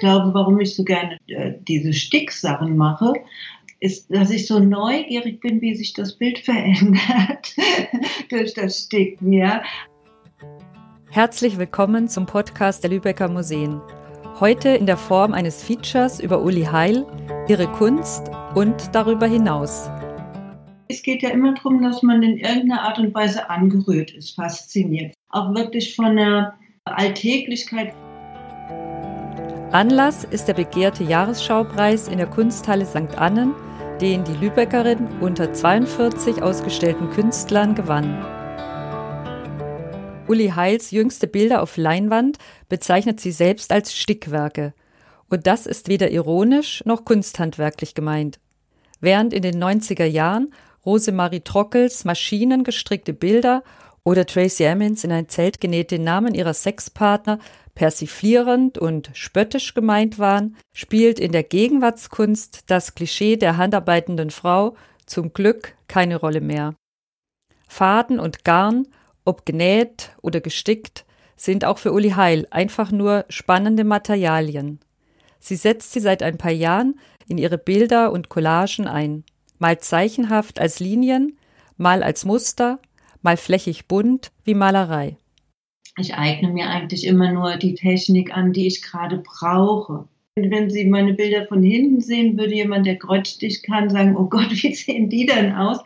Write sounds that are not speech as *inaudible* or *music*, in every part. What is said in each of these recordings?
glaube, warum ich so gerne äh, diese Sticksachen mache, ist, dass ich so neugierig bin, wie sich das Bild *laughs* verändert durch das Sticken, ja. Herzlich willkommen zum Podcast der Lübecker Museen. Heute in der Form eines Features über Uli Heil, ihre Kunst und darüber hinaus. Es geht ja immer darum, dass man in irgendeiner Art und Weise angerührt ist, fasziniert. Auch wirklich von der Alltäglichkeit. Anlass ist der begehrte Jahresschaupreis in der Kunsthalle St. Annen, den die Lübeckerin unter 42 ausgestellten Künstlern gewann. Uli Heils jüngste Bilder auf Leinwand bezeichnet sie selbst als Stickwerke. Und das ist weder ironisch noch kunsthandwerklich gemeint. Während in den 90er Jahren Rosemarie Trockels maschinengestrickte Bilder oder Tracy Emmons in ein Zelt genäht den Namen ihrer Sexpartner persiflierend und spöttisch gemeint waren, spielt in der Gegenwartskunst das Klischee der handarbeitenden Frau zum Glück keine Rolle mehr. Faden und Garn, ob genäht oder gestickt, sind auch für Uli Heil einfach nur spannende Materialien. Sie setzt sie seit ein paar Jahren in ihre Bilder und Collagen ein mal zeichenhaft als Linien, mal als Muster, mal flächig bunt wie Malerei. Ich eigne mir eigentlich immer nur die Technik an, die ich gerade brauche. Wenn Sie meine Bilder von hinten sehen, würde jemand, der kreuzstich kann, sagen, oh Gott, *laughs* wie sehen die denn aus?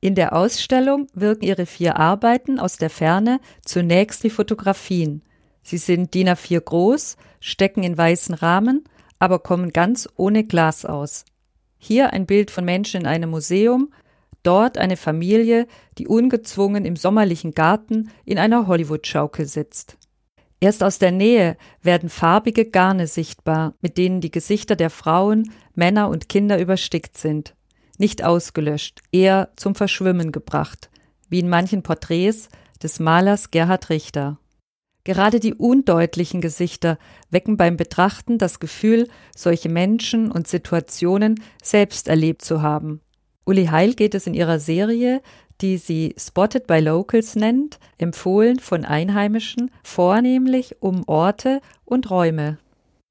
In der Ausstellung wirken ihre vier Arbeiten aus der Ferne zunächst wie Fotografien. Sie sind DIN A4 groß, stecken in weißen Rahmen, aber kommen ganz ohne Glas aus. Hier ein Bild von Menschen in einem Museum, dort eine Familie, die ungezwungen im sommerlichen Garten in einer Hollywood-Schaukel sitzt. Erst aus der Nähe werden farbige Garne sichtbar, mit denen die Gesichter der Frauen, Männer und Kinder überstickt sind. Nicht ausgelöscht, eher zum Verschwimmen gebracht, wie in manchen Porträts des Malers Gerhard Richter. Gerade die undeutlichen Gesichter wecken beim Betrachten das Gefühl, solche Menschen und Situationen selbst erlebt zu haben. Uli Heil geht es in ihrer Serie, die sie Spotted by Locals nennt, empfohlen von Einheimischen, vornehmlich um Orte und Räume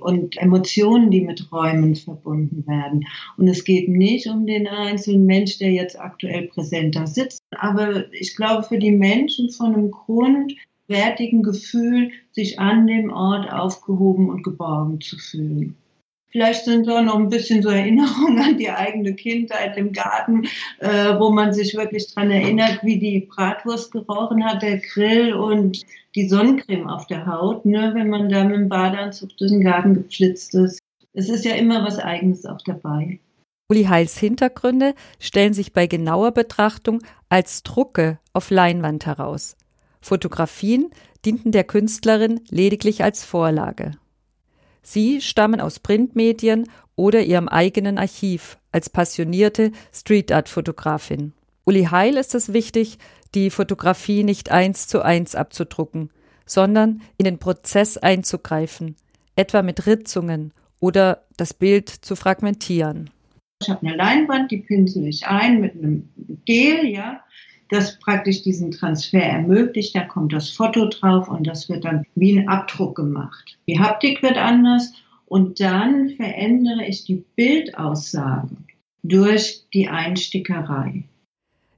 und Emotionen, die mit Räumen verbunden werden. Und es geht nicht um den einzelnen Mensch, der jetzt aktuell präsent da sitzt. Aber ich glaube, für die Menschen von einem Grund wertigen Gefühl, sich an dem Ort aufgehoben und geborgen zu fühlen. Vielleicht sind da noch ein bisschen so Erinnerungen an die eigene Kindheit im Garten, äh, wo man sich wirklich daran erinnert, wie die Bratwurst gerochen hat, der Grill und die Sonnencreme auf der Haut, ne, wenn man da mit dem Badeanzug durch den Garten geflitzt ist. Es ist ja immer was Eigenes auch dabei. Uli Heils Hintergründe stellen sich bei genauer Betrachtung als Drucke auf Leinwand heraus. Fotografien dienten der Künstlerin lediglich als Vorlage. Sie stammen aus Printmedien oder ihrem eigenen Archiv als passionierte Street Art Fotografin. Uli Heil ist es wichtig, die Fotografie nicht eins zu eins abzudrucken, sondern in den Prozess einzugreifen, etwa mit Ritzungen oder das Bild zu fragmentieren. Ich habe eine Leinwand, die pinsel ich ein mit einem Gel, ja, das praktisch diesen Transfer ermöglicht. Da kommt das Foto drauf und das wird dann wie ein Abdruck gemacht. Die Haptik wird anders und dann verändere ich die Bildaussage durch die Einstickerei.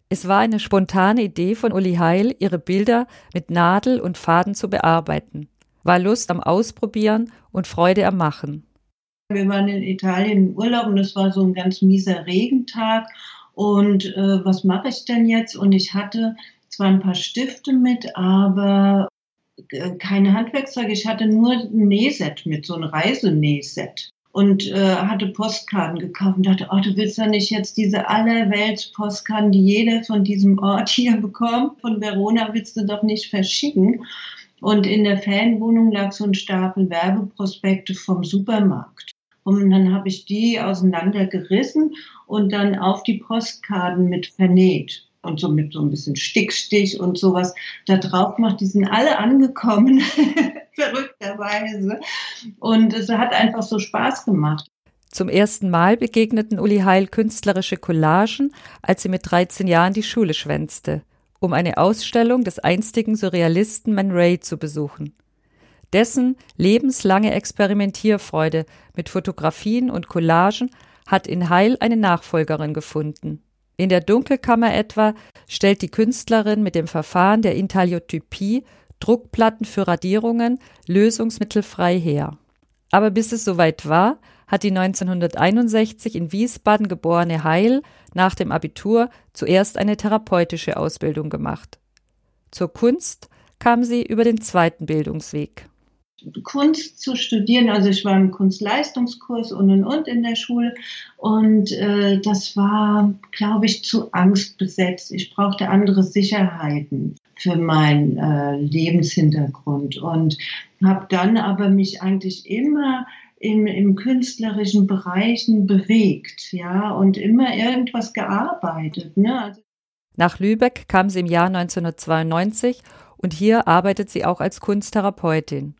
Es war eine spontane Idee von Uli Heil, ihre Bilder mit Nadel und Faden zu bearbeiten. War Lust am Ausprobieren und Freude am Machen. Wir waren in Italien im Urlaub und es war so ein ganz mieser Regentag und äh, was mache ich denn jetzt? Und ich hatte zwar ein paar Stifte mit, aber äh, keine Handwerkszeuge. Ich hatte nur ein Nähset mit, so ein Reisenähset. Und äh, hatte Postkarten gekauft und dachte, oh, du willst ja nicht jetzt diese Allerwelts-Postkarten, die jeder von diesem Ort *laughs* hier bekommt, von Verona willst du doch nicht verschicken. Und in der Fanwohnung lag so ein Stapel Werbeprospekte vom Supermarkt. Und dann habe ich die auseinandergerissen und dann auf die Postkarten mit vernäht und so mit so ein bisschen Stickstich und sowas da drauf gemacht. Die sind alle angekommen, *laughs* verrückterweise. Und es hat einfach so Spaß gemacht. Zum ersten Mal begegneten Uli Heil künstlerische Collagen, als sie mit 13 Jahren die Schule schwänzte, um eine Ausstellung des einstigen Surrealisten Man Ray zu besuchen. Dessen lebenslange Experimentierfreude mit Fotografien und Collagen hat in Heil eine Nachfolgerin gefunden. In der Dunkelkammer etwa stellt die Künstlerin mit dem Verfahren der Intaliotypie Druckplatten für Radierungen lösungsmittelfrei her. Aber bis es soweit war, hat die 1961 in Wiesbaden geborene Heil nach dem Abitur zuerst eine therapeutische Ausbildung gemacht. Zur Kunst kam sie über den zweiten Bildungsweg. Kunst zu studieren. Also ich war im Kunstleistungskurs und und und in der Schule und äh, das war, glaube ich, zu angstbesetzt. Ich brauchte andere Sicherheiten für meinen äh, Lebenshintergrund und habe dann aber mich eigentlich immer im, im künstlerischen Bereichen bewegt, ja, und immer irgendwas gearbeitet. Ne? Also Nach Lübeck kam sie im Jahr 1992 und hier arbeitet sie auch als Kunsttherapeutin.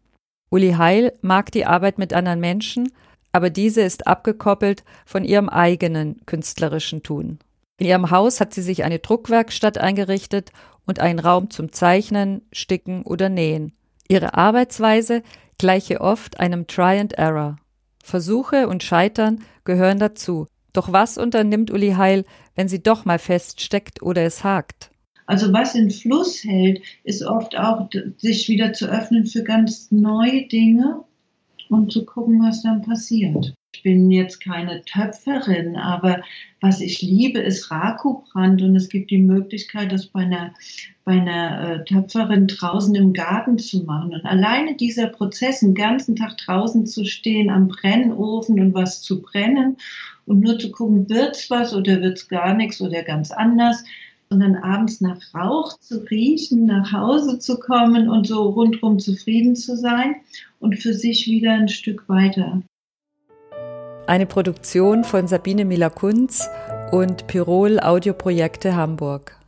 Uli Heil mag die Arbeit mit anderen Menschen, aber diese ist abgekoppelt von ihrem eigenen künstlerischen Tun. In ihrem Haus hat sie sich eine Druckwerkstatt eingerichtet und einen Raum zum Zeichnen, Sticken oder Nähen. Ihre Arbeitsweise gleiche oft einem Try and Error. Versuche und Scheitern gehören dazu. Doch was unternimmt Uli Heil, wenn sie doch mal feststeckt oder es hakt? Also was in Fluss hält, ist oft auch, sich wieder zu öffnen für ganz neue Dinge und zu gucken, was dann passiert. Ich bin jetzt keine Töpferin, aber was ich liebe, ist Rakubrand und es gibt die Möglichkeit, das bei einer, bei einer äh, Töpferin draußen im Garten zu machen. Und alleine dieser Prozess, den ganzen Tag draußen zu stehen, am Brennofen und was zu brennen und nur zu gucken, wird's was oder wird's gar nichts oder ganz anders, und dann abends nach Rauch zu riechen, nach Hause zu kommen und so rundherum zufrieden zu sein und für sich wieder ein Stück weiter. Eine Produktion von Sabine Miller-Kunz und Pirol Audioprojekte Hamburg.